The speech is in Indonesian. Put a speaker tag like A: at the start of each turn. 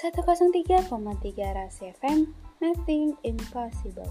A: 103,3 Rasi FM, Nothing Impossible.